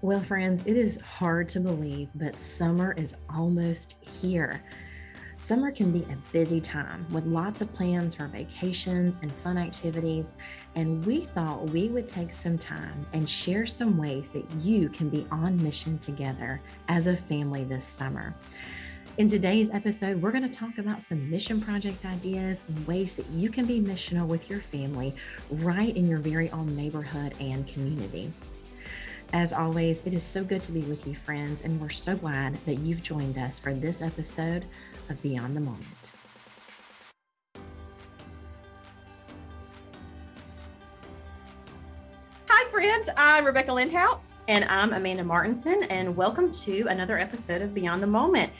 Well, friends, it is hard to believe, but summer is almost here. Summer can be a busy time with lots of plans for vacations and fun activities, and we thought we would take some time and share some ways that you can be on mission together as a family this summer. In today's episode, we're going to talk about some mission project ideas and ways that you can be missional with your family right in your very own neighborhood and community. As always, it is so good to be with you, friends, and we're so glad that you've joined us for this episode of Beyond the Moment. Hi, friends. I'm Rebecca Lindhout. And I'm Amanda Martinson, and welcome to another episode of Beyond the Moment.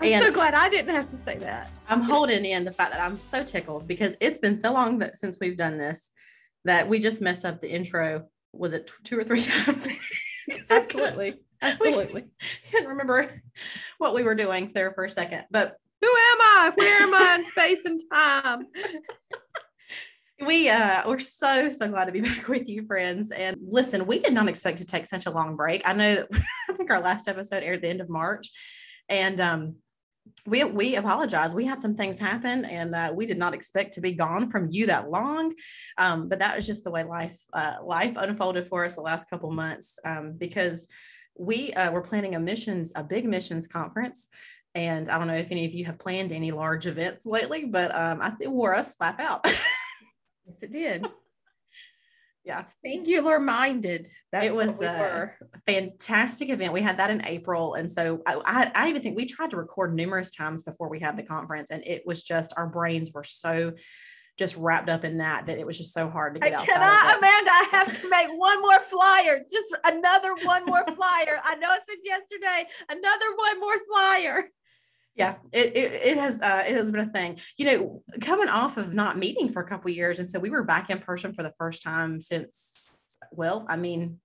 I'm And- so glad I didn't have to say that. I'm holding in the fact that I'm so tickled because it's been so long that since we've done this that we just messed up the intro. Was it two or three times? Absolutely. Absolutely. couldn't remember what we were doing there for a second, but Who am I? Where am I in space and time? we uh we're so so glad to be back with you friends and listen we did not expect to take such a long break i know that i think our last episode aired at the end of march and um we we apologize. We had some things happen and uh, we did not expect to be gone from you that long. Um but that was just the way life uh life unfolded for us the last couple months um because we uh, were planning a missions a big missions conference. And i don't know if any of you have planned any large events lately but um i think wore us slap out. Yes, it did. Yeah Singular minded. That's It was, we were. fantastic event. We had that in April. And so I, I, even think we tried to record numerous times before we had the conference. And it was just, our brains were so just wrapped up in that, that it was just so hard to get outside. Can I. Amanda? I have to make one more flyer. Just another one more flyer. I know I said yesterday, another one more flyer. Yeah, it, it, it has, uh, it has been a thing, you know, coming off of not meeting for a couple years. And so we were back in person for the first time since, well, I mean,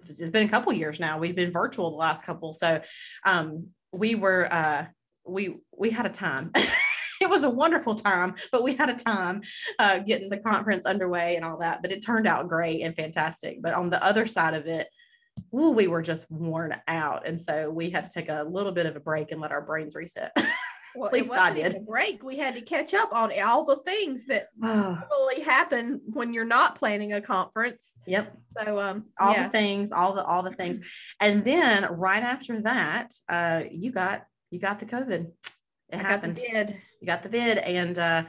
it's been a couple years now. We've been virtual the last couple. So, um, we were, uh, we, we had a time. it was a wonderful time, but we had a time uh, getting the conference underway and all that. But it turned out great and fantastic. But on the other side of it, ooh, we were just worn out, and so we had to take a little bit of a break and let our brains reset. Well, At least I did. a break. We had to catch up on all the things that oh, normally happen when you're not planning a conference. yep, So um all yeah. the things, all the all the things, and then right after that, uh, you got you got the COVID. It I got the happened. did. You got the vid, and uh,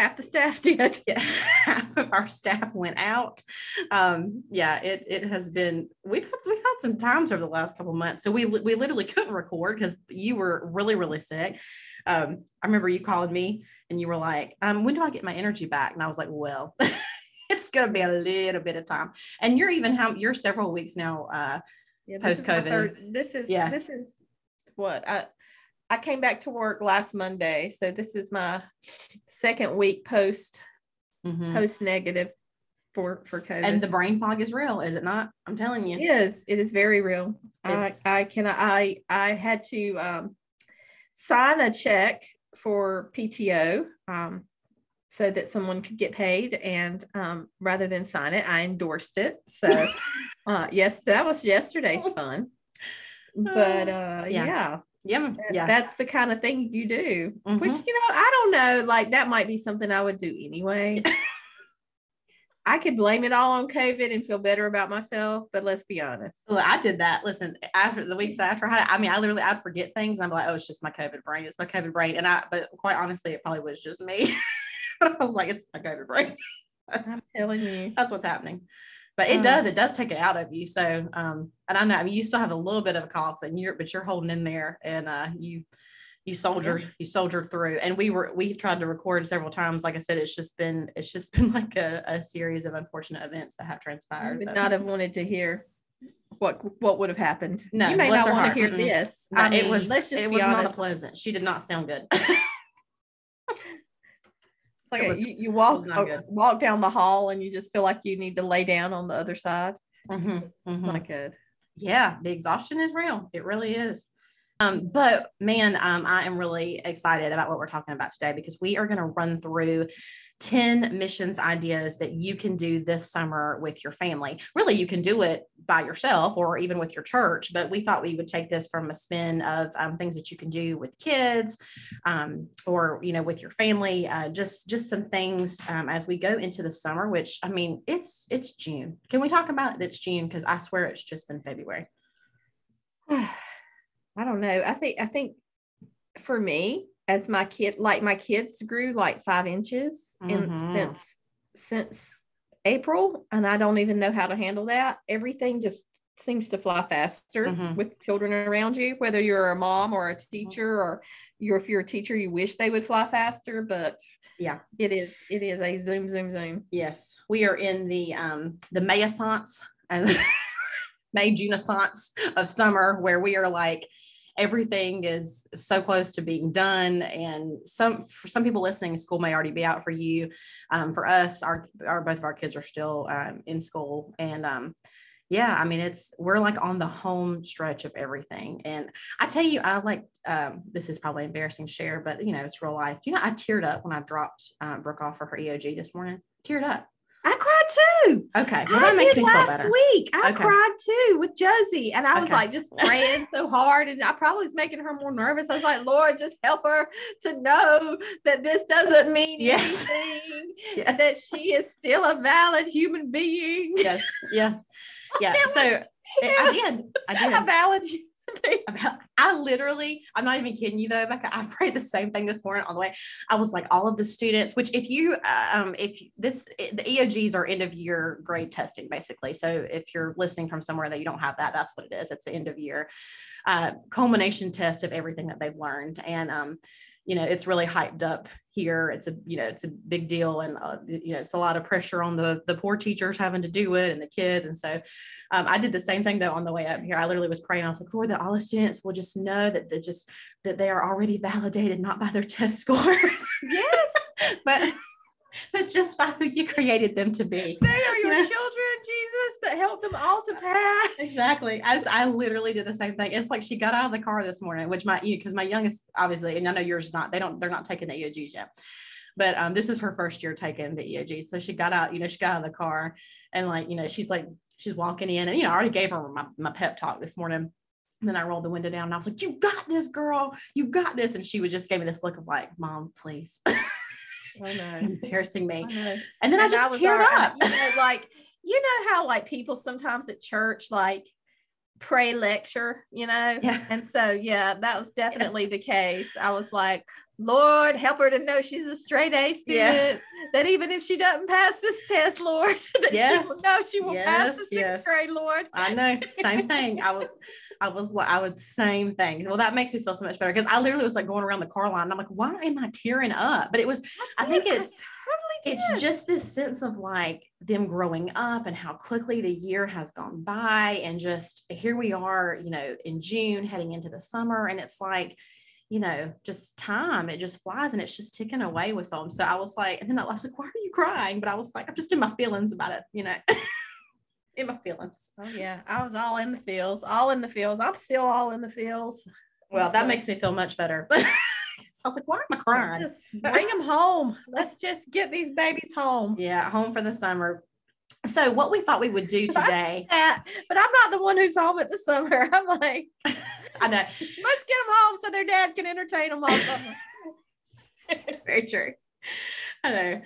Half the staff did. yeah, half of our staff went out. Um, yeah, it it has been we've had we've had some times over the last couple months. So we we literally couldn't record because you were really really sick. Um, I remember you calling me and you were like, um, "When do I get my energy back?" And I was like, "Well." It's gonna be a little bit of time, and you're even how you're several weeks now. Uh, Yeah, this is my Post-COVID. This is Yeah. this is what I I came back to work last Monday, so this is my second week post mhm. post negative for for COVID. and the brain fog is real, is it not? I'm telling you. it is it is very real. I I can I I had to um, sign a check for PTO um, so that someone could get paid, and um, rather than sign it, I endorsed it. So uh, yes, that was yesterday's fun. But uh, Yeah. yeah, Yeah, yeah. that's the kind of thing you do. Which Mhm. you know, I don't know. Like that might be something I would do anyway. I could blame it all on COVID and feel better about myself, but let's be honest. Well, I did that. Listen, after the weeks after I had it, I mean, I literally I'd forget things. I'm like, oh, it's just my COVID brain. It's my COVID brain. And I, but quite honestly, it probably was just me. but I was like, it's my COVID brain. I'm telling you. that's what's happening. But it Um, does, it does take it out of you. So, um, and I know, I mean, you still have a little bit of a cough, and you're, but you're holding in there, and uh, you, you soldiered, you soldiered through. And we were, we tried to record several times. Like I said, it's just been, it's just been like a, a series of unfortunate events that have I transpired. would but- not have wanted to hear what what would have happened. No, you may not want to hear Mm-mm. this. No, I mean, it was let's just it was not a pleasant. She did not sound good. It's like it was- you, you walk uh, walk down the hall and you just feel like you need to lay down on the other side. Mhm, mhm. Not good. yeah, the exhaustion is real. It really is. Um, but man, um, I am really excited about what we're talking about today because we are going to run through 10 missions ideas that you can do this summer with your family. Really, you can do it by yourself or even with your church, but we thought we would take this from a spin of um, things that you can do with kids um, or, you know, with your family. Uh, just, just some things um, as we go into the summer, which I mean, it's, it's June. Can we talk about it? It's June because I swear it's just been February. I don't know. I think, I think for me, as my kid like my kids grew like five inches mm-hmm. in since since April and I don't even know how to handle that. Everything just seems to fly faster mm-hmm. with children around you, whether you're a mom or a mm-hmm. teacher or you're if you're a teacher, you wish they would fly faster, but yeah, it is it is a zoom, zoom, zoom. Yes. We are in the um the Mayasance as May Junaissance of summer where we are like everything is so close to being done. And some for some people listening school may already be out for you. Um, for us our, our both of our kids are still um, in school. And um, yeah i mean it's we're like on the home stretch of everything. And i tell you i like um, this is probably embarrassing to share but you know it's real life. You know i teared up when i dropped uh, brooke off for her eog this morning. Teared up too. Okay. Well, I did last week. I okay. cried too with Josie. And I was okay. like just praying so hard. And I probably was making her more nervous. I was like, Lord, just help her to know that this doesn't mean yes. anything. yes. That she is still a valid human being. Yes. Yeah. Yeah. so yeah. I did. I did. A valid I literally, I'm not even kidding you though, Becca. I prayed the same thing this morning on the way. I was like, all of the students, which if you, um, if this, the EOGs are end of year grade testing basically. So if you're listening from somewhere that you don't have that, that's what it is. It's the end of year uh, culmination test of everything that they've learned. And, um, you know it's really hyped up here it's a you know it's a big deal and uh, you know it's a lot of pressure on the the poor teachers having to do it and the kids and so um, i did the same thing though on the way up here. I literally was praying i was like lord that all the students will just know that they just that they are already validated not by their test scores. Yes. But but just by who you created them to be. They are your children, Jesus, but help them all to pass. Exactly. I, I literally did the same thing. It's like she got out of the car this morning, which my because my youngest obviously, and I know yours is not. They don't. They're not taking the EOGs yet. But um, this is her first year taking the EOG. So she got out, you know, she got out of the car and like, you know, she's like, she's walking in and, you know, I already gave her my, my pep talk this morning. And then I rolled the window down and I was like, you got this girl, you got this. And she would just gave me this look of like, mom, please. embarrassing me. And then and I just I teared up. You know, like, you know how like people sometimes at church like pray lecture, you know? Yeah. And so yeah, that was definitely yes. the case. I was like, Lord, help her to know she's a straight A student. Yeah. That even if she doesn't pass this test, Lord, that yes. she will know she will yes. pass the sixth yes. grade, Lord. I know. Same thing. I was I was I would same thing. Well, that makes me feel so much better because I literally was like going around the car line and I'm like, why am I tearing up? But it was, I, I think it's totally it's just this sense of like them growing up and how quickly the year has gone by. And just here we are, you know, in June heading into the summer. And it's like, you know, just time, it just flies and it's just ticking away with them. So I was like, and then I was like, why are you crying? But I was like, I'm just in my feelings about it, you know. in my feelings. Oh yeah, I was all in the feels, all in the feels. I'm still all in the feels. Well, that makes me feel much better. I was like, why am I crying? Just bring them home. Let's just get these babies home. Yeah, home for the summer. So, what we thought we would do today, but I'm not the one who's home at the summer. I'm like, I know. Let's get them home so their dad can entertain them all. Very true. I know.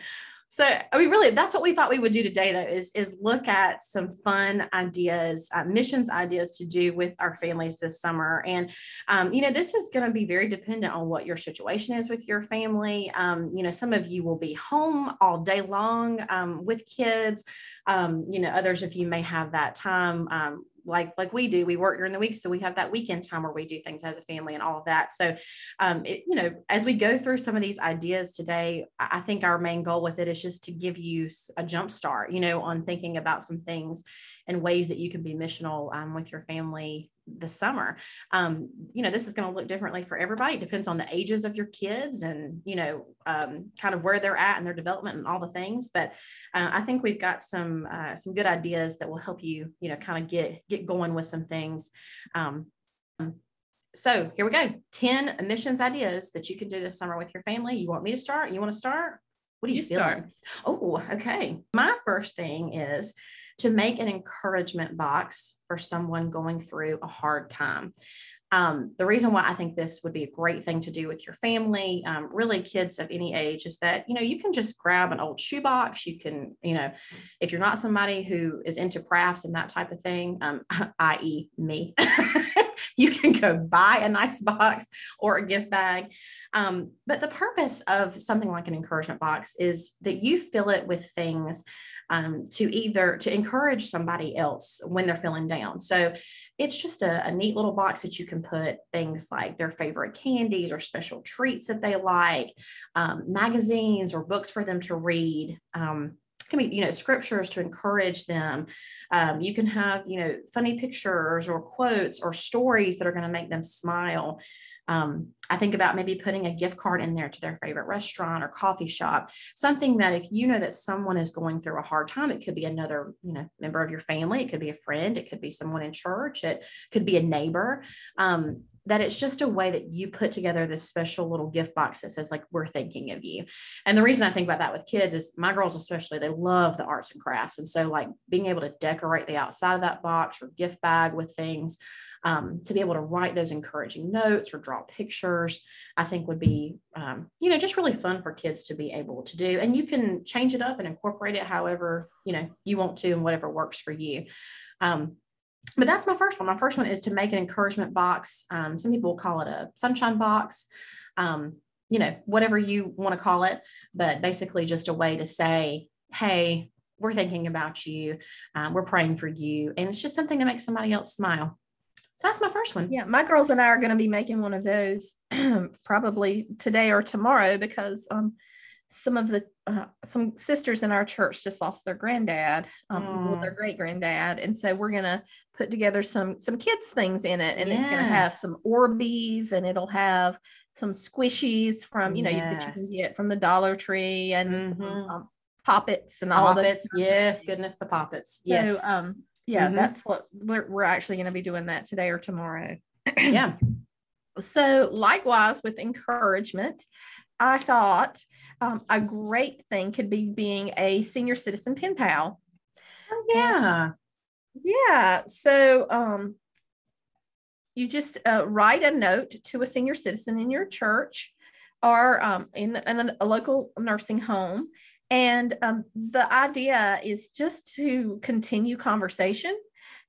So, I mean, really, that's what we thought we would do today, though, is, is look at some fun ideas, uh, missions ideas to do with our families this summer. And, um, you know, this is going to be very dependent on what your situation is with your family. Um, you know, some of you will be home all day long um, with kids. Um, you know, others of you may have that time um, like like we do we work during the week so we have that weekend time where we do things as a family and all of that. So um it, you know as we go through some of these ideas today i think our main goal with it is just to give you a jump start you know on thinking about some things and ways that you can be missional um, with your family this summer. Um, you know, this is going to look differently for everybody. It depends on the ages of your kids and, you know, um, kind of where they're at in their development and all the things. But uh, I think we've got some uh, some good ideas that will help you, you know, kind of get get going with some things. Um, so here we go 10 missions ideas that you can do this summer with your family. You want me to start? You want to start? What do you, You feel? start. Oh, okay. My first thing is to make an encouragement box for someone going through a hard time. Um, the reason why I think this would be a great thing to do with your family, um, really kids of any age, is that you know you can just grab an old shoebox. You can, you know, if you're not somebody who is into crafts and that type of thing, um, i.e., me, you can go buy a nice box or a gift bag. Um, but the purpose of something like an encouragement box is that you fill it with things um, to either to encourage somebody else when they're feeling down. So it's just a, a neat little box that you can put things like their favorite candies or special treats that they like, um, magazines or books for them to read. Um, can be, you know, scriptures to encourage them. Um, you can have, you know, funny pictures or quotes or stories that are going to make them smile. Um, I think about maybe putting a gift card in there to their favorite restaurant or coffee shop, something that if you know that someone is going through a hard time, it could be another, you know, member of your family, it could be a friend, it could be someone in church, it could be a neighbor. Um, that it's just a way that you put together this special little gift box that says like we're thinking of you and the reason i think about that with kids is my girls especially they love the arts and crafts and so like being able to decorate the outside of that box or gift bag with things um, to be able to write those encouraging notes or draw pictures i think would be um, you know just really fun for kids to be able to do and you can change it up and incorporate it however you know you want to and whatever works for you um, but that's my first one. My first one is to make an encouragement box. Um, some people call it a sunshine box, um, you know, whatever you want to call it, but basically just a way to say, hey, we're thinking about you, um, we're praying for you, and it's just something to make somebody else smile. So that's my first one. Yeah, my girls and I are going to be making one of those probably today or tomorrow because um, some of the uh, some sisters in our church just lost their granddad, um, well, their great granddad, and so we're gonna put together some some kids things in it, and it's gonna have some Orbeez, and it'll have some squishies from you know you- you can Yes. get from the Dollar Tree, and some, Mhm. um, poppets and all Poppets, yes, goodness, the poppets, yes, So, um, yeah, Mhm. that's what we're we're actually going to be doing that today or tomorrow. yeah, So, likewise with encouragement, I thought um, a great thing could be being a senior citizen pen pal. Oh, yeah, Yeah. So, um, you just uh, write a note to a senior citizen in your church or um, in, in a local nursing home. And um, the idea is just to continue conversation.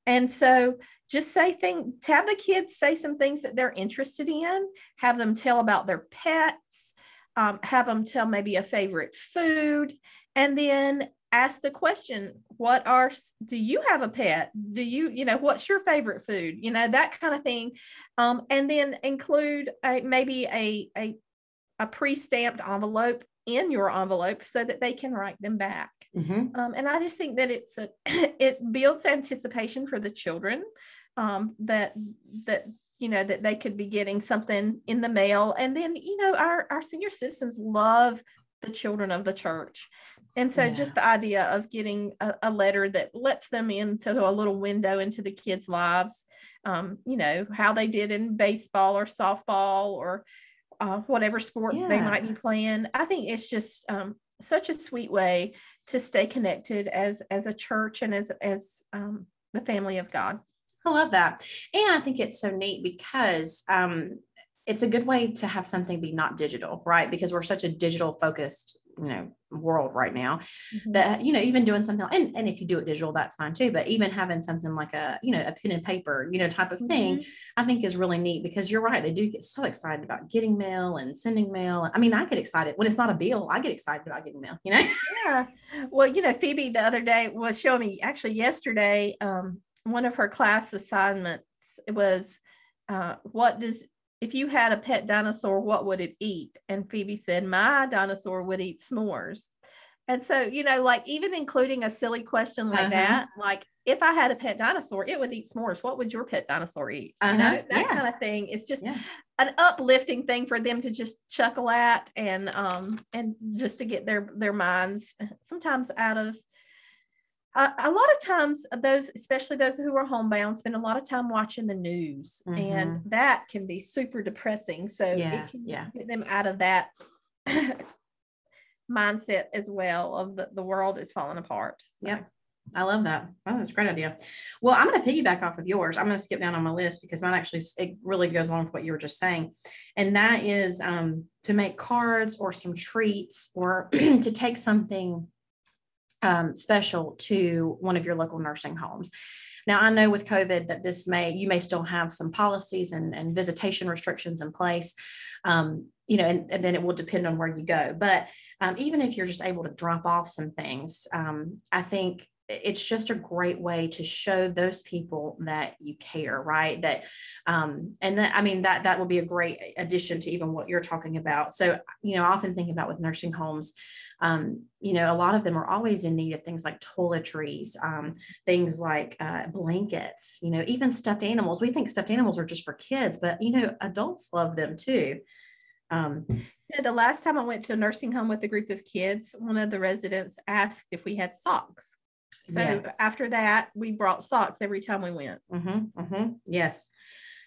And so just say things, have the kids say some things that they're interested in, have them tell about their pets, um, have them tell maybe a favorite food, and then ask the question what are do you have a pet? Do you you know what's your favorite food? You know that kind of thing. Um, and then include a, maybe a, a a pre-stamped envelope in your envelope so that they can write them back Mhm. um, and I just think that it's a, it builds anticipation for the children um, that that you know that they could be getting something in the mail, and then you know our our senior citizens love the children of the church, and so Yeah. just the idea of getting a, a letter that lets them into a little window into the kids' lives, um, you know how they did in baseball or softball or uh, whatever sport they might be playing. I think it's just um, such a sweet way to stay connected as as a church and as as um, the family of God. I love that. And I think it's so neat because um, it's a good way to have something be not digital, right? Because we're such a digital focused, you know, world right now that, you know, even doing something, and, and if you do it digital, that's fine too. But even having something like a, you know, a pen and paper, you know, type of thing, Mhm. I think is really neat because you're right. They do get so excited about getting mail and sending mail. I mean, I get excited when it's not a bill. I get excited about getting mail, you know? Yeah. Well, you know, Phoebe the other day was showing me actually yesterday, um, one of her class assignments was uh, what does if you had a pet dinosaur, what would it eat? And Phoebe said, My dinosaur would eat s'mores. And so, you know, like even including a silly question like Uh-huh. that, like if I had a pet dinosaur, it would eat s'mores. What would your pet dinosaur eat? You Uh-huh. know, that Yeah. kind of thing. It's just Yeah. an uplifting thing for them to just chuckle at and um and just to get their their minds sometimes out of uh, a lot of times those especially those who are homebound spend a lot of time watching the news and that can be super depressing so Yeah, it can yeah. get them out of that mindset as well of the, the world is falling apart. So. Yep. I love that. Oh, that's a great idea. Well, I'm going to piggyback off of yours. I'm going to skip down on my list because mine actually it really goes along with what you were just saying, and that is um, to make cards or some treats or to take something um, special to one of your local nursing homes. Now, I know with COVID that this may, you may still have some policies and, and visitation restrictions in place, um, you know, and, and, then it will depend on where you go. But um, even if you're just able to drop off some things, um, I think it's just a great way to show those people that you care right that um and that i mean that that will be a great addition to even what you're talking about so you know I often think about with nursing homes um, you know, a lot of them are always in need of things like toiletries, um, things like uh, blankets, you know, even stuffed animals. We think stuffed animals are just for kids, but, you know, adults love them too. Um, yeah, the last time I went to a nursing home with a group of kids, one of the residents asked if we had socks. So yes. after that, we brought socks every time we went. Mm-hmm, mm-hmm. Yes.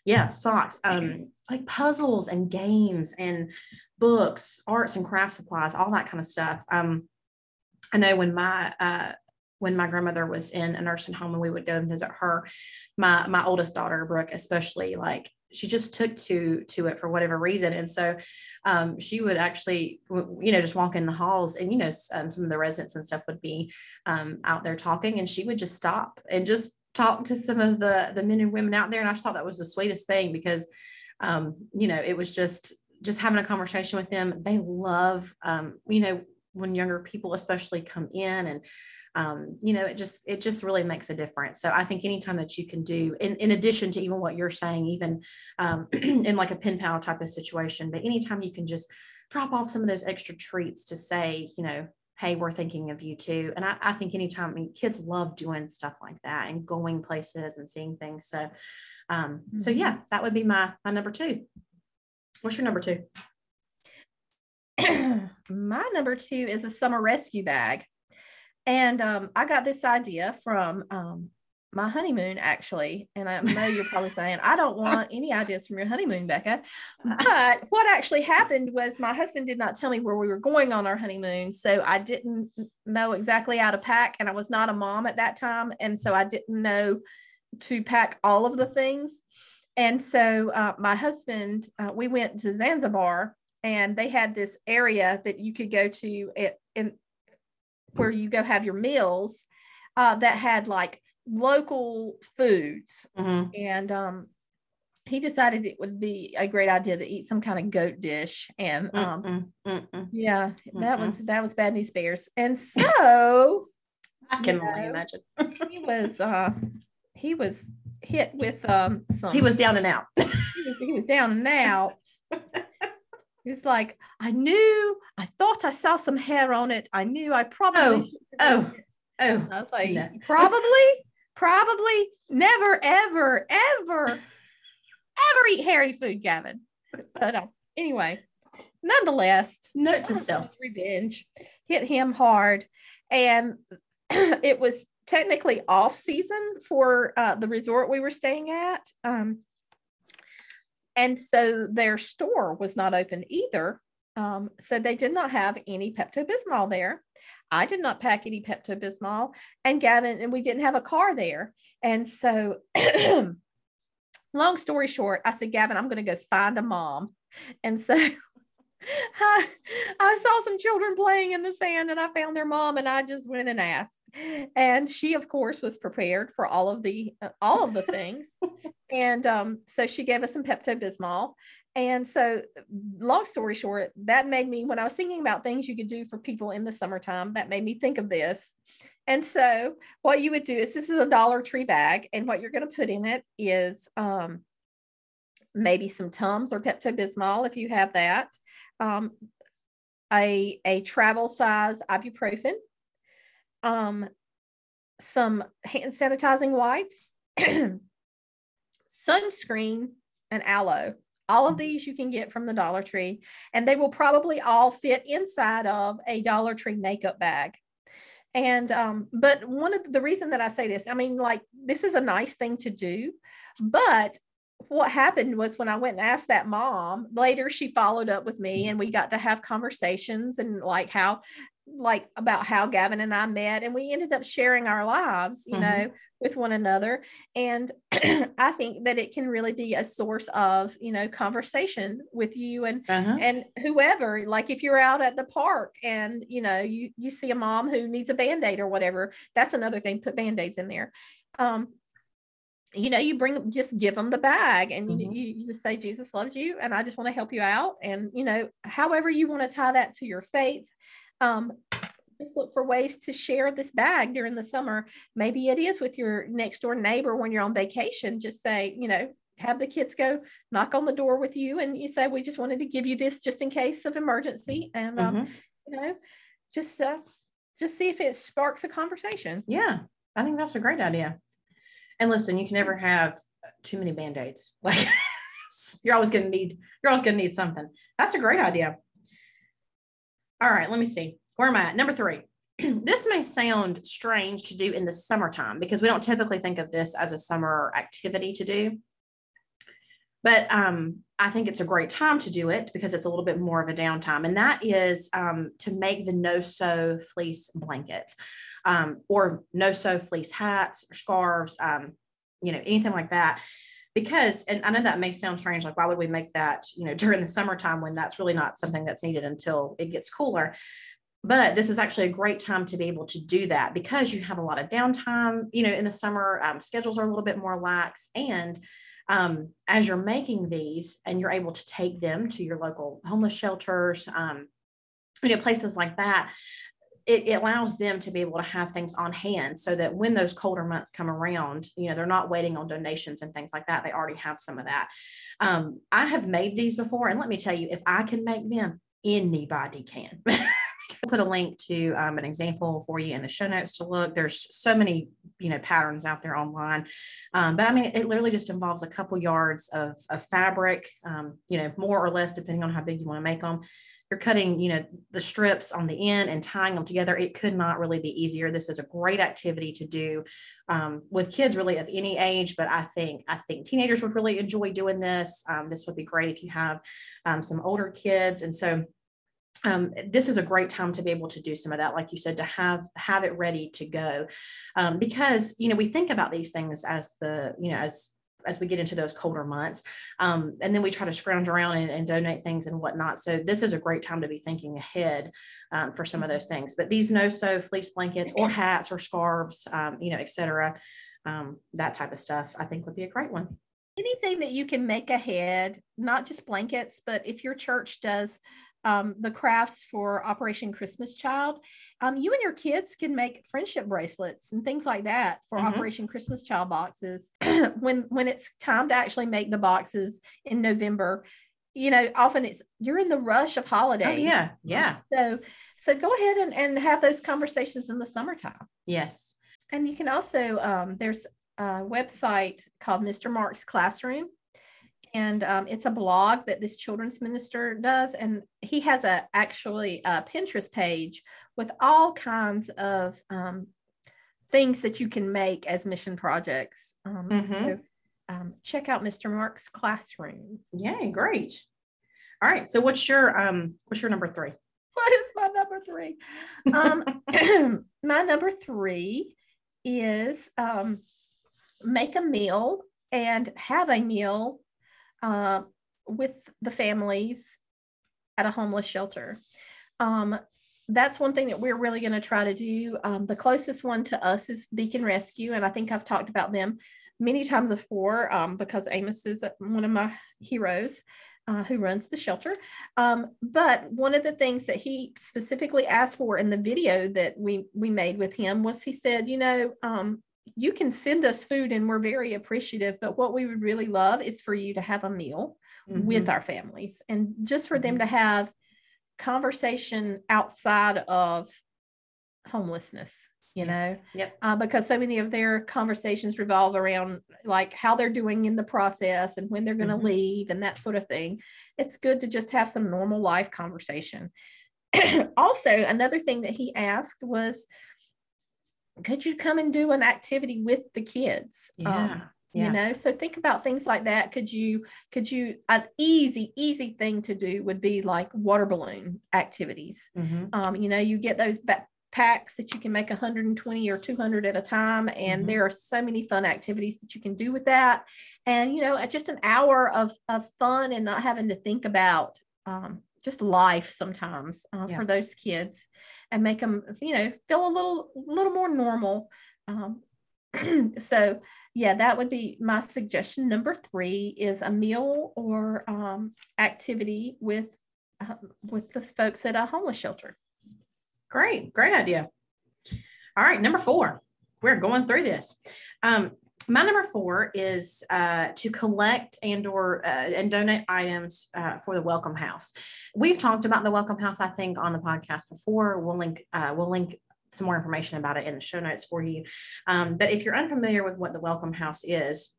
Yeah, socks. Um, like puzzles and games and books, arts and craft supplies, all that kind of stuff. Um, I know when my uh, when my grandmother was in a nursing home and we would go and visit her, my my oldest daughter Brooke especially like she just took to to it for whatever reason and so um, she would actually you know just walk in the halls and you know um, some of the residents and stuff would be um, out there talking and she would just stop and just talk to some of the the men and women out there and i thought that was the sweetest thing because um, you know it was just just having a conversation with them. They love um, you know when younger people especially come in and um, you know it just it just really makes a difference. So i think anytime that you can do in, in addition to even what you're saying even um, in like a pen pal type of situation but anytime you can just drop off some of those extra treats to say you know hey we're thinking of you too. And i, I think anytime I mean, kids love doing stuff like that and going places and seeing things. So um, mm-hmm. so yeah that would be my my number two what's your number two my number two is a summer rescue bag and um, I got this idea from um, my honeymoon, actually. And I know you're probably saying, I don't want any ideas from your honeymoon, Becca. But what actually happened was my husband did not tell me where we were going on our honeymoon. So I didn't know exactly how to pack. And I was not a mom at that time. And so I didn't know to pack all of the things. And so uh, my husband, uh, we went to Zanzibar and they had this area that you could go to it, in where you go have your meals uh, that had like local foods. Mm-hmm. And um, he decided it would be a great idea to eat some kind of goat dish. And um, mm-mm, mm-mm, yeah, mm-mm. that was that was bad news bears. And so I can only imagine. he was uh he was hit with um some he was down and out. he, was, he was down and out. He was like, I knew, I thought I saw some hair on it. I knew I probably. Oh, oh, oh. I was like, no. probably, probably, never, ever, ever, ever eat hairy food, Gavin. But uh, anyway, nonetheless, note to self revenge hit him hard. And it was technically off season for uh, the resort we were staying at. Um, and so their store was not open either. Um, so they did not have any Pepto Bismol there. I did not pack any Pepto Bismol, and Gavin, and we didn't have a car there. And so, long story short, I said, Gavin, I'm going to go find a mom. And so I, I saw some children playing in the sand and I found their mom and I just went and asked. And she, of course, was prepared for all of the uh, all of the things. and um, so she gave us some Pepto Bismol. And so, long story short, that made me, when I was thinking about things you could do for people in the summertime, that made me think of this. And so, what you would do is this is a Dollar Tree bag, and what you're going to put in it is um, maybe some Tums or Pepto Bismol if you have that, um, a, a travel size ibuprofen, um, some hand sanitizing wipes, sunscreen, and aloe. All of these you can get from the Dollar Tree, and they will probably all fit inside of a Dollar Tree makeup bag. And um, but one of the, the reason that I say this, I mean, like this is a nice thing to do, but what happened was when I went and asked that mom, later she followed up with me and we got to have conversations and like how like about how Gavin and I met and we ended up sharing our lives, you mm-hmm. know, with one another. And I think that it can really be a source of, you know, conversation with you and uh-huh. and whoever. Like if you're out at the park and you know you you see a mom who needs a band-aid or whatever, that's another thing, put band-aids in there. Um, you know, you bring just give them the bag and mm-hmm. you, you just say, Jesus loves you and I just want to help you out. And, you know, however you want to tie that to your faith, um, just look for ways to share this bag during the summer. Maybe it is with your next door neighbor when you're on vacation. Just say, you know, have the kids go knock on the door with you and you say, we just wanted to give you this just in case of emergency. And, um, mm-hmm. you know, just, uh, just see if it sparks a conversation. Yeah. I think that's a great idea. And listen, you can never have too many band-aids. Like you're always to need, you're always to need something. That's a great idea. All right, let me see. Where am I at? Number three. this may sound strange to do in the summertime because we don't typically think of this as a summer activity to do. But um, I think it's a great time to do it because it's a little bit more of a downtime. And that is um, to make the no sew fleece blankets um, or no sew fleece hats or scarves, um, you know, anything like that. Because, and I know that may sound strange, like why would we make that, you know, during the summertime when that's really not something that's needed until it gets cooler. But this is actually a great time to be able to do that because you have a lot of downtime, you know, in the summer, um, schedules are a little bit more lax. And um, as you're making these and you're able to take them to your local homeless shelters, um, you know, places like that, it, it, allows them to be able to have things on hand so that when those colder months come around, you know, they're not waiting on donations and things like that. They already have some of that. Um, I have made these before, and let me tell you, if I can make them, anybody can. Put a link to um, an example for you in the show notes to look. There's so many, you know, patterns out there online. Um, but I mean, it literally just involves a couple yards of, of fabric, um, you know, more or less, depending on how big you want to make them you're cutting, you know, the strips on the end and tying them together. It could not really be easier. This is a great activity to do um, with kids really of any age, but I think I think teenagers would really enjoy doing this. Um, this would be great if you have um, some older kids, and so. Um, this is a great time to be able to do some of that, like you said, to have have it ready to go, um, because you know we think about these things as the you know as as we get into those colder months. Um, and then we try to scrounge around and, and, donate things and whatnot. So this is a great time to be thinking ahead um, for some of those things. But these no sew fleece blankets or hats or scarves, um, you know, et cetera, um, that type of stuff, I think would be a great one. Anything that you can make ahead, not just blankets, but if your church does um, the crafts for Operation Christmas Child, um, you and your kids can make friendship bracelets and things like that for mm-hmm. Operation Christmas Child boxes. when when it's time to actually make the boxes in November, you know, often it's you're in the rush of holidays. Oh, yeah, yeah. So so go ahead and, and have those conversations in the summertime. Yes. And you can also um, there's a website called Mr. Mark's Classroom and um, it's a blog that this children's minister does and he has a actually a pinterest page with all kinds of um, things that you can make as mission projects. Um, mm-hmm. so um, check out mr mark's classroom. Yay great. All right so what's your um what's your number three? What is my number three? Um my number three is um make a meal and have a meal uh, with the families at a homeless shelter. Um, that's one thing that we're really going to try to do. Um, the closest one to us is Beacon Rescue, and I think I've talked about them many times before um, because Amos is one of my heroes. Uh, who runs the shelter. Um, but one of the things that he specifically asked for in the video that we we made with him was he said, you know, um, you can send us food and we're very appreciative but what we would really love is for you to have a meal mm-hmm. with our families and just for mm-hmm. them to have conversation outside of homelessness you know yep. Uh, because so many of their conversations revolve around like how they're doing in the process and when they're going to mm-hmm. leave and that sort of thing it's good to just have some normal life conversation also another thing that he asked was could you come and do an activity with the kids? Yeah. Um, you know so think about things like that could you could you an easy easy thing to do would be like water balloon activities Mhm. um, you know you get those ba- packs that you can make 120 or 200 at a time and Mhm. there are so many fun activities that you can do with that and you know at just an hour of, of fun and not having to think about um, just life sometimes uh, Yeah. for those kids and make them you know feel a little little more normal um, so yeah that would be my suggestion number three is a meal or um, activity with uh, with the folks at a homeless shelter Great, great idea. All right, number four. We're going through this. Um, my number four is uh, to collect and or uh, and donate items uh, for the Welcome House. We've talked about the Welcome House, I think, on the podcast before. We'll link uh, we'll link some more information about it in the show notes for you. Um, but if you're unfamiliar with what the Welcome House is,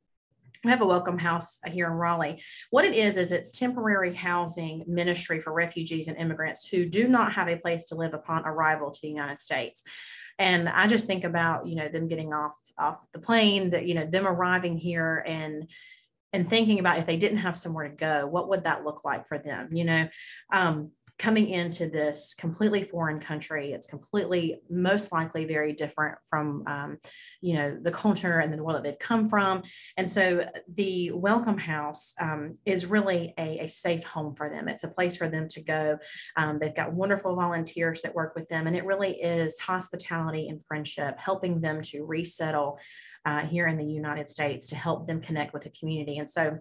we have a welcome house here in Raleigh. What it is, is it's temporary housing ministry for refugees and immigrants who do not have a place to live upon arrival to the United States. And I just think about, you know, them getting off off the plane, that, you know, them arriving here and and thinking about if they didn't have somewhere to go, what would that look like for them? You know, um, coming into this completely foreign country, it's completely most likely very different from um, you know the culture and the world that they've come from. And so the welcome house um, is really a, a, safe home for them. It's a place for them to go. Um, they've got wonderful volunteers that work with them and it really is hospitality and friendship helping them to resettle uh, here in the united states to help them connect with the community. And so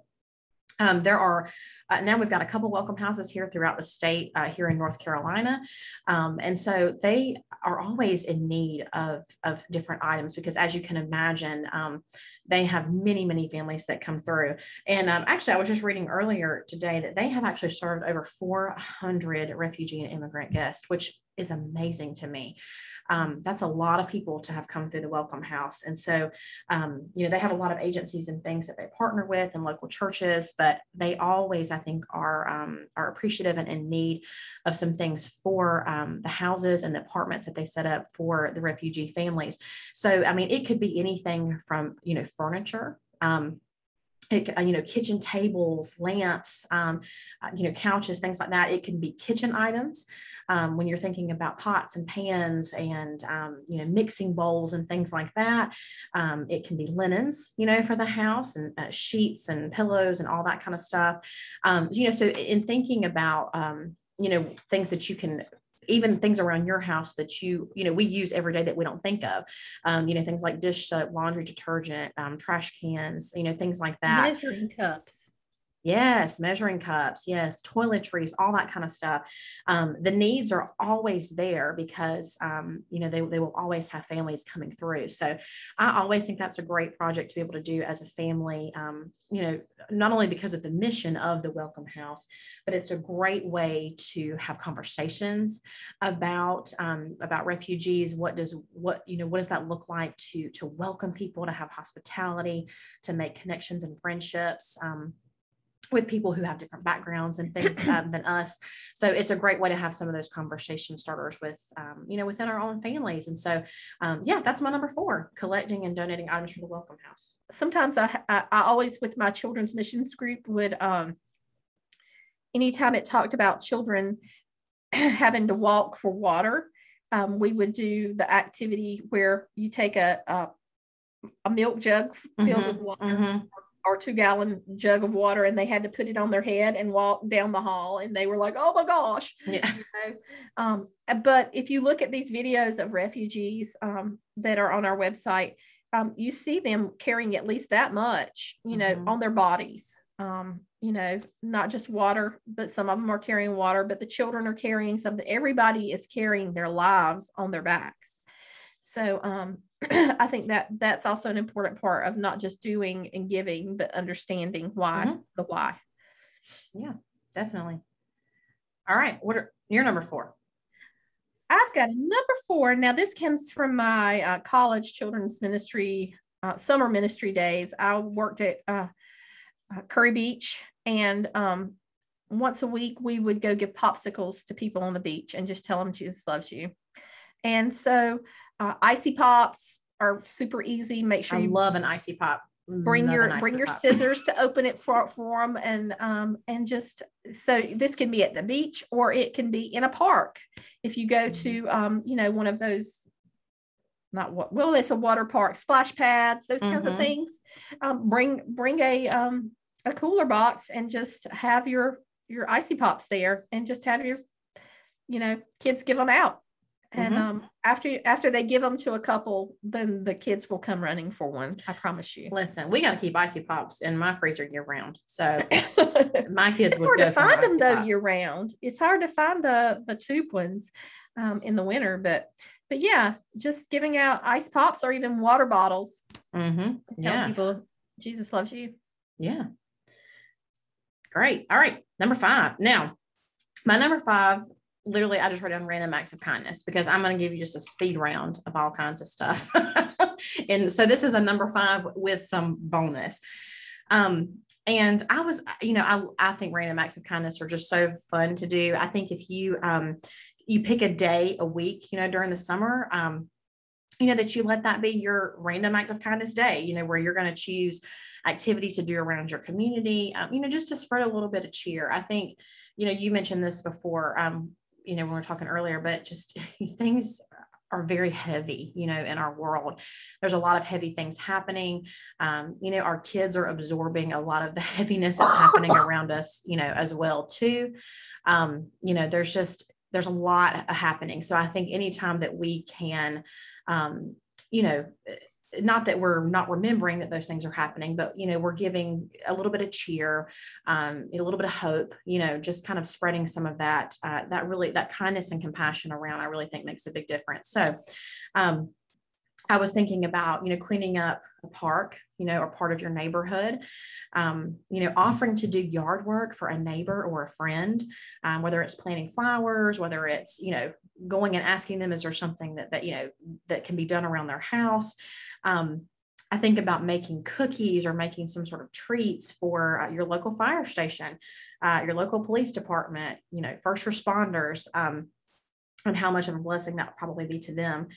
um, there are uh, now we've got a couple welcome houses here throughout the state uh, here in North Carolina. Um, and so they are always in need of, of different items because as you can imagine, um, they have many, many families that come through. And um, actually, I was just reading earlier today that they have actually served over 400 refugee and immigrant guests, which is amazing to me. Um, that's a lot of people to have come through the Welcome House. And so, um, you know, they have a lot of agencies and things that they partner with and local churches, but they always, I think, are um, are appreciative and in need of some things for um, the houses and the apartments that they set up for the refugee families. So, I mean, it could be anything from you know furniture. Um, you know, kitchen tables, lamps, um, uh, you know, couches, things like that. It can be kitchen items um, when you're thinking about pots and pans and, um, you know, mixing bowls and things like that. Um, it can be linens, you know, for the house and uh, sheets and pillows and all that kind of stuff. Um, you know, so in thinking about, um, you know, things that you can even things around your house that you you know we use every day that we don't think of. Um, you know things like dish soap laundry detergent um, trash cans you know things like that. Measuring cups Yes, measuring cups, yes, toiletries, all that kind of stuff. Um, the needs are always there because um, you know they, they will always have families coming through. So I always think that's a great project to be able to do as a family. Um, you know, not only because of the mission of the Welcome House, but it's a great way to have conversations about um, about refugees. What does what you know what does that look like to to welcome people, to have hospitality, to make connections and friendships. With people who have different backgrounds and things um, than us. So it's a great way to have some of those conversation starters with, um, you know, within our own families. And so, um, yeah, that's my number four, collecting and donating items for the Welcome House. sometimes I, I, I always with my children's missions group would um anytime it talked about children having to walk for water um, we would do the activity where you take a a, a milk jug filled with water Mhm. Or two gallon jug of water and they had to put it on their head and walk down the hall and they were like oh my gosh. Yeah. you know? Um, but if you look at these videos of refugees um, that are on our website um, you see them carrying at least that much you know Mhm. on their bodies. Um, you know not just water but some of them are carrying water but the children are carrying something. Everybody is carrying their lives on their backs. So um, i think that that's also an important part of not just doing and giving but understanding why Mhm. the why Yeah, Definitely. All right. What are your number four? I've got a number four. Now, this comes from my uh, college children's ministry, uh, summer ministry days. I worked at uh, uh, Kure Beach, and um, once a week we would go give popsicles to people on the beach and just tell them Jesus loves you. And so, uh, icy pops are super easy. Make sure I you love an icy pop. bring Love your bring your pop. scissors to open it for for them and um and just so this can be at the beach or it can be in a park if you go to um you know one of those not what well it's a water park splash pads those kinds of Mhm. things um bring bring a um a cooler box and just have your your icy pops there and just have your you know kids give them out and Mhm. um after after they give them to a couple then the kids will come running for one i promise you Listen, we got to keep icy pops in my freezer year round. So my kids it's would hard to find them though pop. year round it's hard to find the the tube ones um, in the winter but but yeah just giving out ice pops or even water bottles Mm-hmm. tell Yeah. people jesus loves you Yeah. Great. All right. Number five. Now, my number five, literally, I just wrote down random acts of kindness because I'm going to give you just a speed round of all kinds of stuff. and so this is a number five with some bonus. Um, and I was, you know, I, I think random acts of kindness are just so fun to do. I think if you, um, you pick a day a week, you know, during the summer, um, you know, that you let that be your random act of kindness day, you know, where you're going to choose activities to do around your community, um, you know, just to spread a little bit of cheer. I think, you know, you mentioned this before, um, you know, when we were talking earlier, but just things are very heavy, you know, in our world. There's a lot of heavy things happening. Um, you know, our kids are absorbing a lot of the heaviness that's happening around us, you know, as well too. Um, you know, there's just there's a lot happening. So I think anytime that we can, um, you know, not that we're not remembering that those things are happening, but you know, we're giving a little bit of cheer, um, a little bit of hope, you know, just kind of spreading some of that, uh, that really that kindness and compassion around, I really think makes a big difference. So um, I was thinking about, you know, cleaning up a park, you know, or part of your neighborhood, um, you know, offering to do yard work for a neighbor or a friend, um, whether it's planting flowers, whether it's, you know, going and asking them, is there something that, that, you know, that can be done around their house? Um, I think about making cookies or making some sort of treats for uh, your local fire station, uh, your local police department, you know, first responders, um, and how much of a blessing that would probably be to them.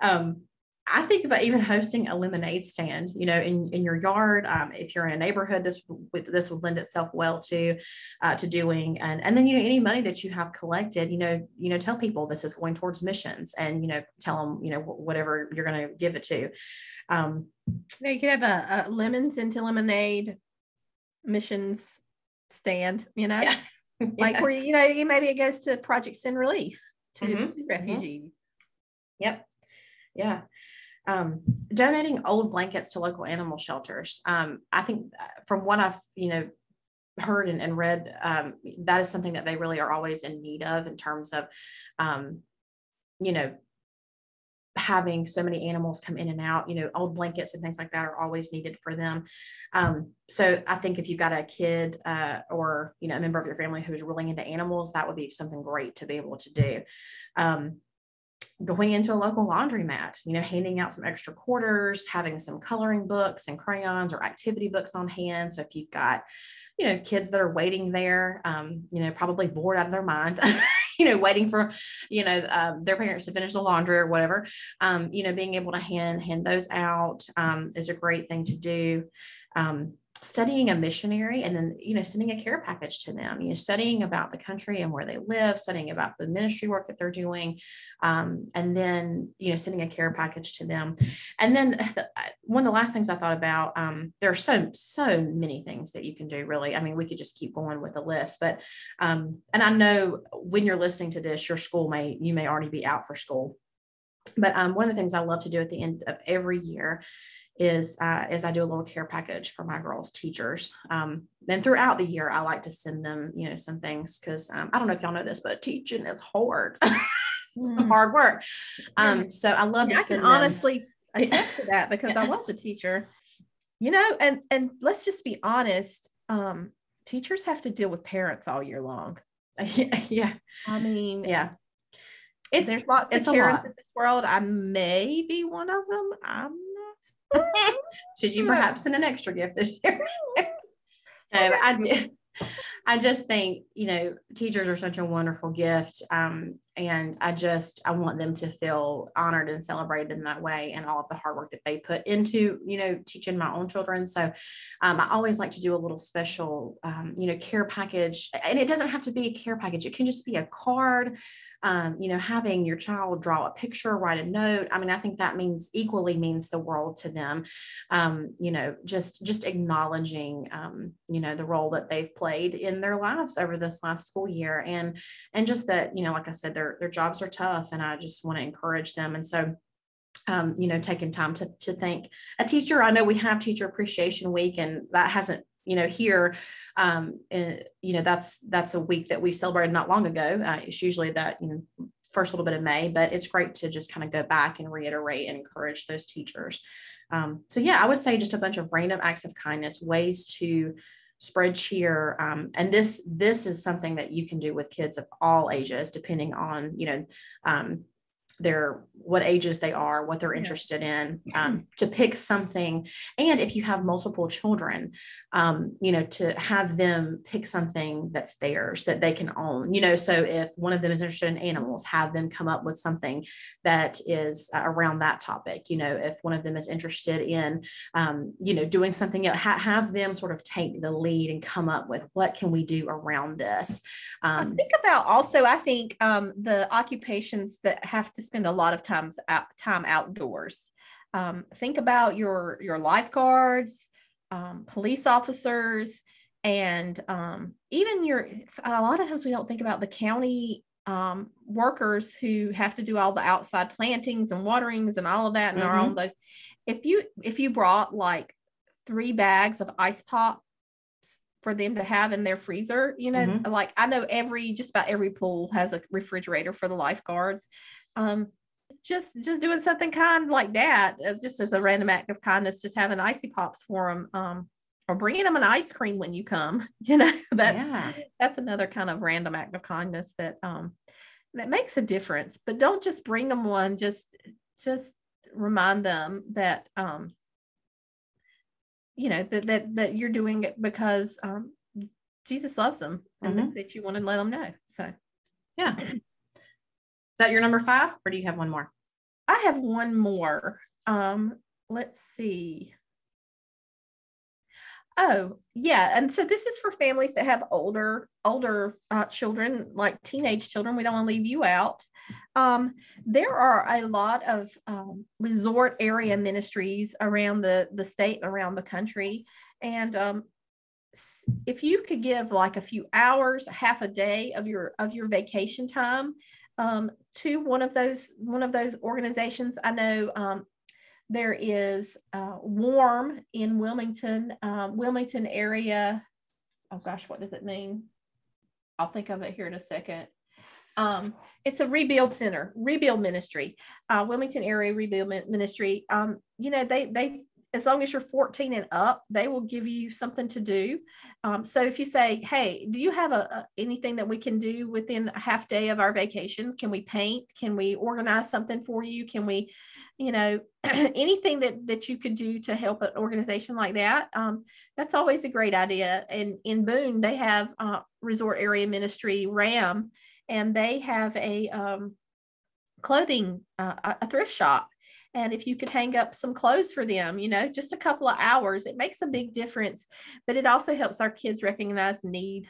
Um, I think about even hosting a lemonade stand, you know, in, in your yard. Um, if you're in a neighborhood, this would this would lend itself well to uh, to doing. And and then you know any money that you have collected, you know, you know, tell people this is going towards missions, and you know, tell them you know whatever you're going to give it to. Um, Yeah, you could have a, a lemons into lemonade missions stand, you know, yeah. like where, you know, you- maybe it goes to Project Send Relief to, Mhm, to refugees. Yep. Yeah. Um, donating old blankets to local animal shelters. Um, I think uh, from what I've, you know, heard and, and read, um, that is something that they really are always in need of in terms of, um, you know, having so many animals come in and out, you know, old blankets and things like that are always needed for them. Um, so I think if you've got a kid uh, or, you know, a member of your family who's really into animals, that would be something great to be able to do. Going into a local laundromat, you know, handing out some extra quarters, having some coloring books and crayons or activity books on hand. So if you've got, you know, kids that are waiting there, um, you know, probably bored out of their mind, you know, waiting for, you know, um, their parents to finish the laundry or whatever, um, you know, being able to hand hand those out um, is a great thing to do. Um, studying a missionary and then you know sending a care package to them you know studying about the country and where they live studying about the ministry work that they're doing um, and then you know sending a care package to them. And then the, one of the last things i thought about um, there are so so many things that you can do really. I mean we could just keep going with the list but um, and i know when you're listening to this your school may you may already be out for school. But um, one of the things i love to do at the end of every year is uh, is I do a little care package for my girls' teachers. Um, then throughout the year, I like to send them, you know, some things because um, I don't know if y'all know this, but teaching is hard. it's Mm. hard work. Um, so I love to I send can them- honestly attest to that because I was a teacher, you know, and and let's just be honest. Um, teachers have to deal with parents all year long. yeah, I mean, yeah. It's there's lots it's of a parents lot. in this world. I may be one of them. I'm. Should you perhaps send an extra gift this year? I do. I just think, you know, teachers are such a wonderful gift. Um, and I just, I want them to feel honored and celebrated in that way and all of the hard work that they put into, you know, teaching my own children. So um, I always like to do a little special, um, you know, care package. And it doesn't have to be a care package, it can just be a card um, you know, having your child draw a picture, write a note. I mean, I think that means equally means the world to them. Um, you know, just just acknowledging, um, you know, the role that they've played in their lives over this last school year, and and just that, you know, like I said, their their jobs are tough, and I just want to encourage them. And so um, you know, taking time to, to thank a teacher. I know we have Teacher Appreciation Week, and that hasn't you know here um and, eh, you know that's that's a week that we celebrated not long ago. Uh, it's usually that you know first little bit of may but it's great to just kind of go back and reiterate and encourage those teachers. Um, so yeah i would say just a bunch of random acts of kindness ways to spread cheer um, and this this is something that you can do with kids of all ages depending on you know um, their what ages they are what they're interested in um, to pick something. And if you have multiple children um, you know to have them pick something that's theirs that they can own you know so if one of them is interested in animals have them come up with something that is uh, around that topic. You know if one of them is interested in um, you know doing something else ha- have them sort of take the lead and come up with what can we do around this. Um, think about also i think um, the occupations that have to spend a lot of times out, time outdoors. Um, think about your your lifeguards, um, police officers, and um, even your. A lot of times we don't think about the county um, workers who have to do all the outside plantings and waterings and all of that, and mm-hmm. are on those. If you if you brought like three bags of ice pop for them to have in their freezer. You know, mm-hmm. like I know every just about every pool has a refrigerator for the lifeguards um, just just doing something kind like that, uh, just as a random act of kindness, just having icy pops for them, um, or bringing them an ice cream when you come. You know, that's yeah. that's another kind of random act of kindness that um, that makes a difference. But don't just bring them one. Just just remind them that um, you know that that that you're doing it because um, Jesus loves them and mm-hmm. that, that you want to let them know. So yeah. Is that your number five, or do you have one more? I have one more. Um, let's see. Oh, yeah. And so this is for families that have older, older uh, children, like teenage children. We don't want to leave you out. Um, there are a lot of um, resort area ministries around the, the state around the country. And um, if you could give like a few hours, half a day of your of your vacation time um, to one of those one of those organizations. I know um, there is uh, Warm in Wilmington, um, Wilmington area. Oh gosh, what does it mean? I'll think of it here in a second. Um, it's a rebuild center, rebuild ministry, uh, Wilmington area rebuild ministry. Um, you know, they they as long as you're 14 and up, they will give you something to do. Um, so if you say, "Hey, do you have a, a, anything that we can do within a half day of our vacation? Can we paint? Can we organize something for you? Can we, you know, anything that that you could do to help an organization like that?" Um, that's always a great idea. And in Boone, they have uh, Resort Area Ministry RAM, and they have a um, clothing uh, a thrift shop and if you could hang up some clothes for them you know just a couple of hours it makes a big difference but it also helps our kids recognize need.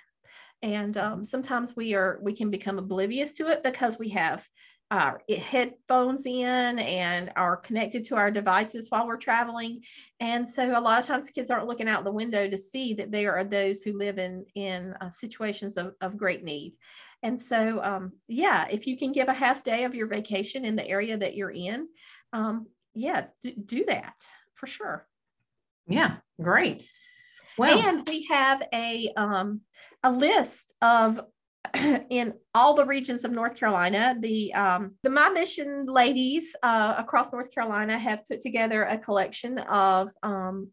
And um, sometimes we are we can become oblivious to it because we have our headphones in and are connected to our devices while we're traveling. And so a lot of times kids aren't looking out the window to see that there are those who live in in uh, situations of, of great need. And so um, yeah if you can give a half day of your vacation in the area that you're in um, yeah, do, do that for sure. Yeah, great. Well, and we have a um, a list of in all the regions of North Carolina. The um, the My Mission ladies uh, across North Carolina have put together a collection of um,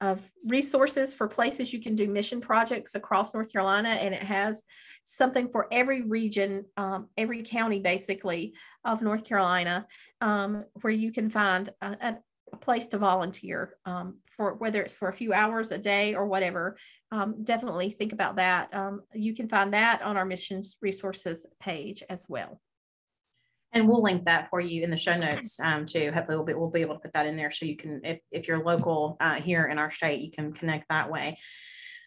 of resources for places you can do mission projects across North Carolina, and it has something for every region, um, every county basically of North Carolina, um, where you can find a, a, place to volunteer um, for whether it's for a few hours a day or whatever, um, definitely think about that. Um, you can find that on our missions resources page as well. And we'll link that for you in the show notes um, too. Hopefully, we'll be, we'll be able to put that in there so you can, if, if you're local uh, here in our state, you can connect that way.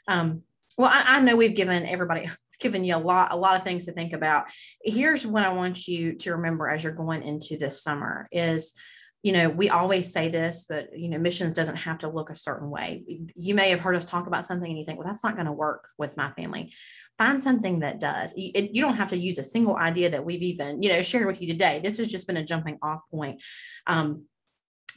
Um, well, I, I, know we've given everybody given you a lot a lot of things to think about. Here's what I want you to remember as you're going into this summer is you know, we always say this, but you know, missions doesn't have to look a certain way. You may have heard us talk about something and you think, well, that's not going to work with my family. Find something that does. You, it, you, don't have to use a single idea that we've even, you know, shared with you today. This has just been a jumping off point. Um,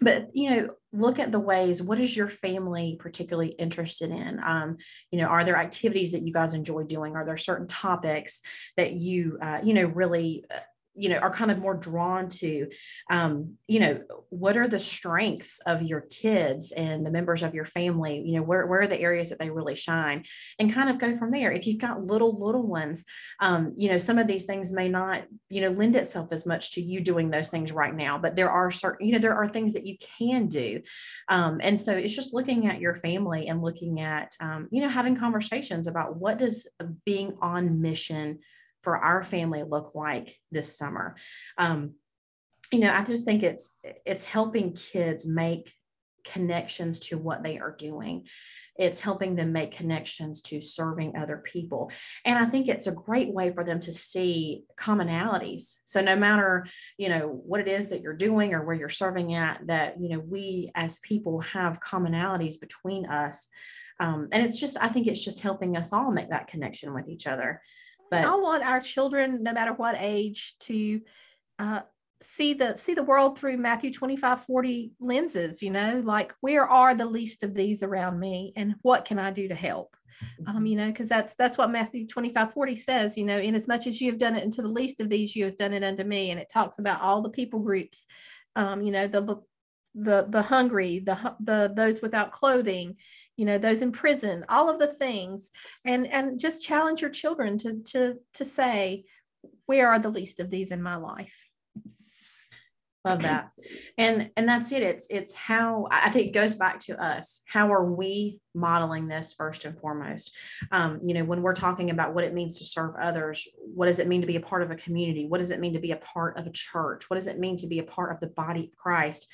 but you know look at the ways what is your family particularly interested in um, you know are there activities that you guys enjoy doing are there certain topics that you uh, you know really uh, you know are kind of more drawn to um, you know what are the strengths of your kids and the members of your family? You know where, where are the areas that they really shine? And kind of go from there. If you've got little little ones um, you know some of these things may not you know lend itself as much to you doing those things right now but there are certain you know there are things that you can do. Um, and so it's just looking at your family and looking at um, you know having conversations about what does being on mission for our family look like this summer? Um, you know, I just think it's it's helping kids make connections to what they are doing. It's helping them make connections to serving other people. And I think it's a great way for them to see commonalities. So no matter, you know, what it is that you're doing or where you're serving at, that, you know, we as people have commonalities between us. Um, and it's just, I think it's just helping us all make that connection with each other. But I want our children, no matter what age, to uh, see the see the world through Matthew 25, 40 lenses, you know, like where are the least of these around me and what can I do to help? Um, mm-hmm. you know, because that's that's what Matthew 25, 40 says, you know, in as much as you have done it unto the least of these, you have done it unto me. And it talks about all the people groups, um, you know, the the the hungry, the the those without clothing, you know those in prison all of the things and and just challenge your children to to to say where are the least of these in my life? Love that. And and that's it. It's it's how i think it goes back to us. How are we modeling this first and foremost? Um, you know when we're talking about what it means to serve others what does it mean to be a part of a community? What does it mean to be a part of a church? What does it mean to be a part of the body of christ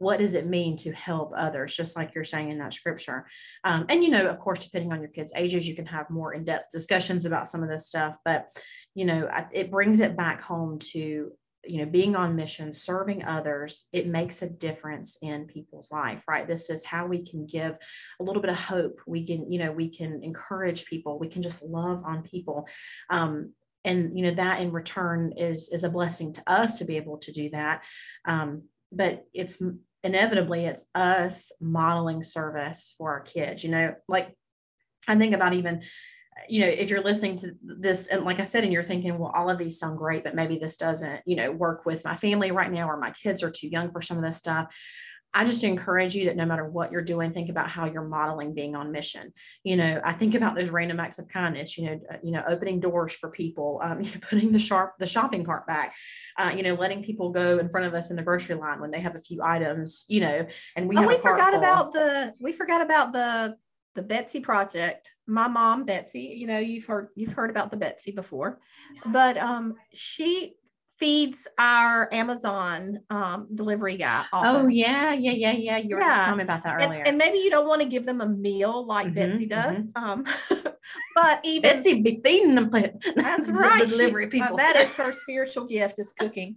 what does it mean to help others just like you're saying in that scripture. Um, and you know of course depending on your kids ages you can have more in-depth discussions about some of this stuff but you know it brings it back home to you know being on mission serving others. It makes a difference in people's life right? This is how we can give a little bit of hope. We can you know we can encourage people. We can just love on people. Um, and you know that in return is is a blessing to us to be able to do that. Um, but it's inevitably it's us modeling service for our kids you know? Like i think about even you know if you're listening to this and like i said and you're thinking well all of these sound great but maybe this doesn't you know work with my family right now or my kids are too young for some of this stuff I just encourage you that no matter what you're doing, think about how you're modeling being on mission. You know, I think about those random acts of kindness. You know, uh, you know, opening doors for people, um, you know, putting the sharp the shopping cart back. Uh, you know, letting people go in front of us in the grocery line when they have a few items. You know, and we oh, we forgot full. about the we forgot about the the Betsy project. My mom, Betsy, you know, you've heard you've heard about the Betsy before, but um, she feeds our Amazon um, delivery guy. Often. Oh yeah, yeah, yeah, yeah. You were yeah. just telling me about that earlier. And, and, maybe you don't want to give them a meal like mm-hmm, Betsy does, mm-hmm. um, but even Betsy be feeding them. That's right. the delivery she, people. Uh, that is her spiritual gift is cooking.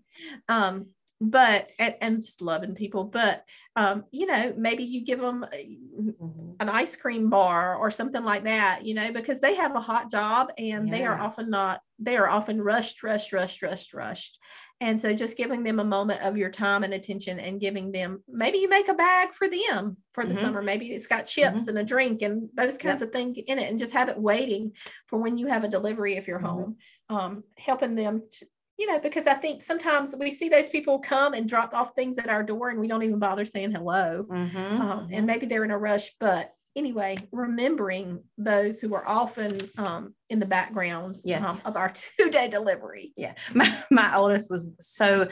Um, but and, and, just loving people but um you know maybe you give them mm-hmm. an ice cream bar or something like that you know because they have a hot job and yeah. they are often not they are often rushed rushed rushed rushed rushed and so just giving them a moment of your time and attention and giving them maybe you make a bag for them for the mm-hmm. summer maybe it's got chips mm-hmm. and a drink and those kinds yep. of things in it and just have it waiting for when you have a delivery if you're mm-hmm. home um, helping them to, you know, because I think sometimes we see those people come and drop off things at our door and we don't even bother saying hello. Mm-hmm, um, And maybe they're in a rush. But anyway, remembering those who are often um, in the background um, yes. um, of our two day delivery. Yeah. My, my oldest was so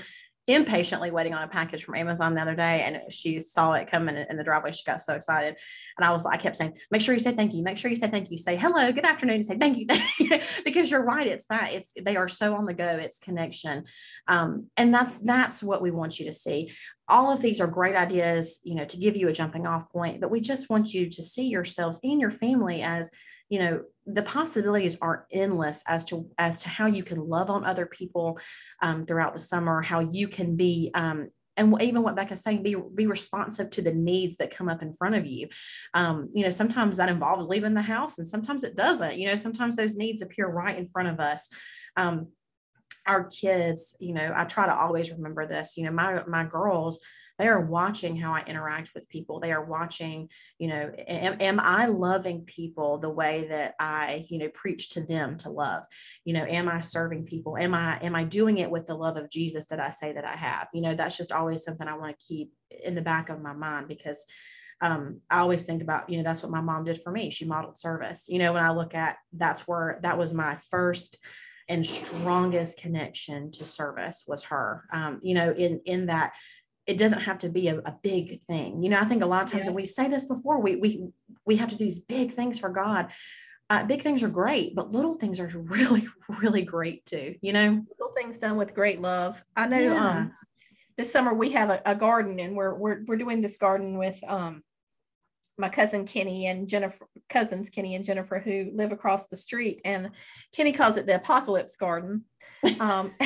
impatiently waiting on a package from Amazon the other day and she saw it coming in the driveway. She got so excited. And I was, like, I kept saying, make sure you say thank you, make sure you say thank you, say hello, good afternoon, say thank you. because you're right. It's that it's, they are so on the go. It's connection. Um, and that's, that's what we want you to see. All of these are great ideas, you know, to give you a jumping off point, but we just want you to see yourselves and your family as you know the possibilities are endless as to as to how you can love on other people um, throughout the summer how you can be um, and even what Becca's saying, be be responsive to the needs that come up in front of you. Um, you know, sometimes that involves leaving the house, and sometimes it doesn't. You know, sometimes those needs appear right in front of us. Um, our kids, you know, I try to always remember this. You know, my my girls, they are watching how I interact with people. They are watching, you know, am, am, I loving people the way that I, you know, preach to them to love? You know, am I serving people? Am I am I doing it with the love of Jesus that I say that I have? You know, that's just always something I want to keep in the back of my mind because um, I always think about, you know, that's what my mom did for me. She modeled service. You know, when I look at that's where that was my first and strongest connection to service was her. Um, you know, in in that it doesn't have to be a, a, big thing. You know, I think a lot of times, yeah. and we say this before, we we we have to do these big things for God. Uh, big things are great, but little things are really, really great too. You know, little things done with great love. I know. Yeah. Um, this summer we have a, a, garden, and we're we're we're doing this garden with um my cousin Kenny and Jennifer cousins Kenny and Jennifer who live across the street, and Kenny calls it the apocalypse garden. Um,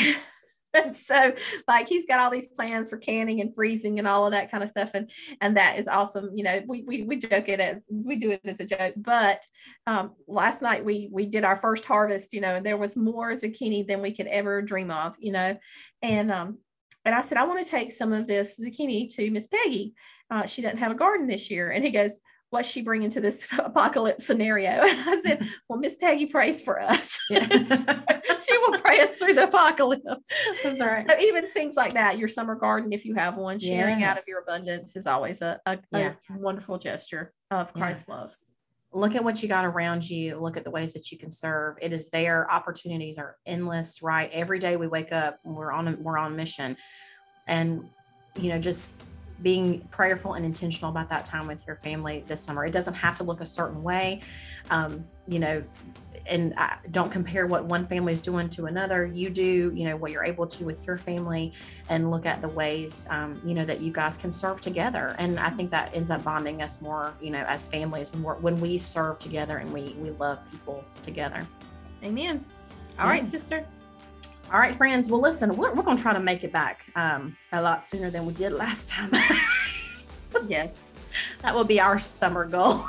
and so like he's got all these plans for canning and freezing and all of that kind of stuff and and that is awesome you know we we, we joke it as we do it as a joke but um, last night we we did our first harvest you know and there was more zucchini than we could ever dream of you know and um and I said, I want to take some of this zucchini to Miss Peggy. Uh, she doesn't have a garden this year. And he goes, what's she bringing to this apocalypse scenario? And I said, well, Miss Peggy prays for us. she will pray us through the apocalypse. That's right. So even things like that, your summer garden, if you have one, sharing yes. out of your abundance is always a, a, yeah. a wonderful gesture of Christ's yeah. love. Look at what you got around you. Look at the ways that you can serve. It is there. Opportunities are endless, right? Every day we wake up, we're on a, we're on mission, and you know, just being prayerful and intentional about that time with your family this summer. It doesn't have to look a certain way. Um, you know, and I, don't compare what one family is doing to another. You do, you know, what you're able to with your family and look at the ways, um, you know, that you guys can serve together. And I think that ends up bonding us more, you know, as families when, we're, when we serve together and we, we love people together. Amen. All yeah. right, sister. All right, friends. Well, listen, we're, we're going to try to make it back um, a lot sooner than we did last time. yes. That will be our summer goal.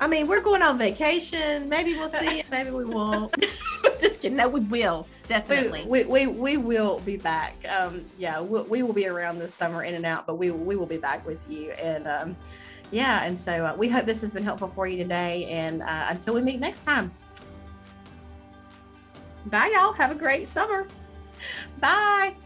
I mean, we're going on vacation. Maybe we'll see it. Maybe we won't. Just kidding. No, we will definitely. We we, we, we will be back. Um, yeah, we, we will be around this summer in and out, but we we will be back with you. And um, yeah, and so uh, we hope this has been helpful for you today. And uh, until we meet next time. Bye, y'all. Have a great summer. Bye.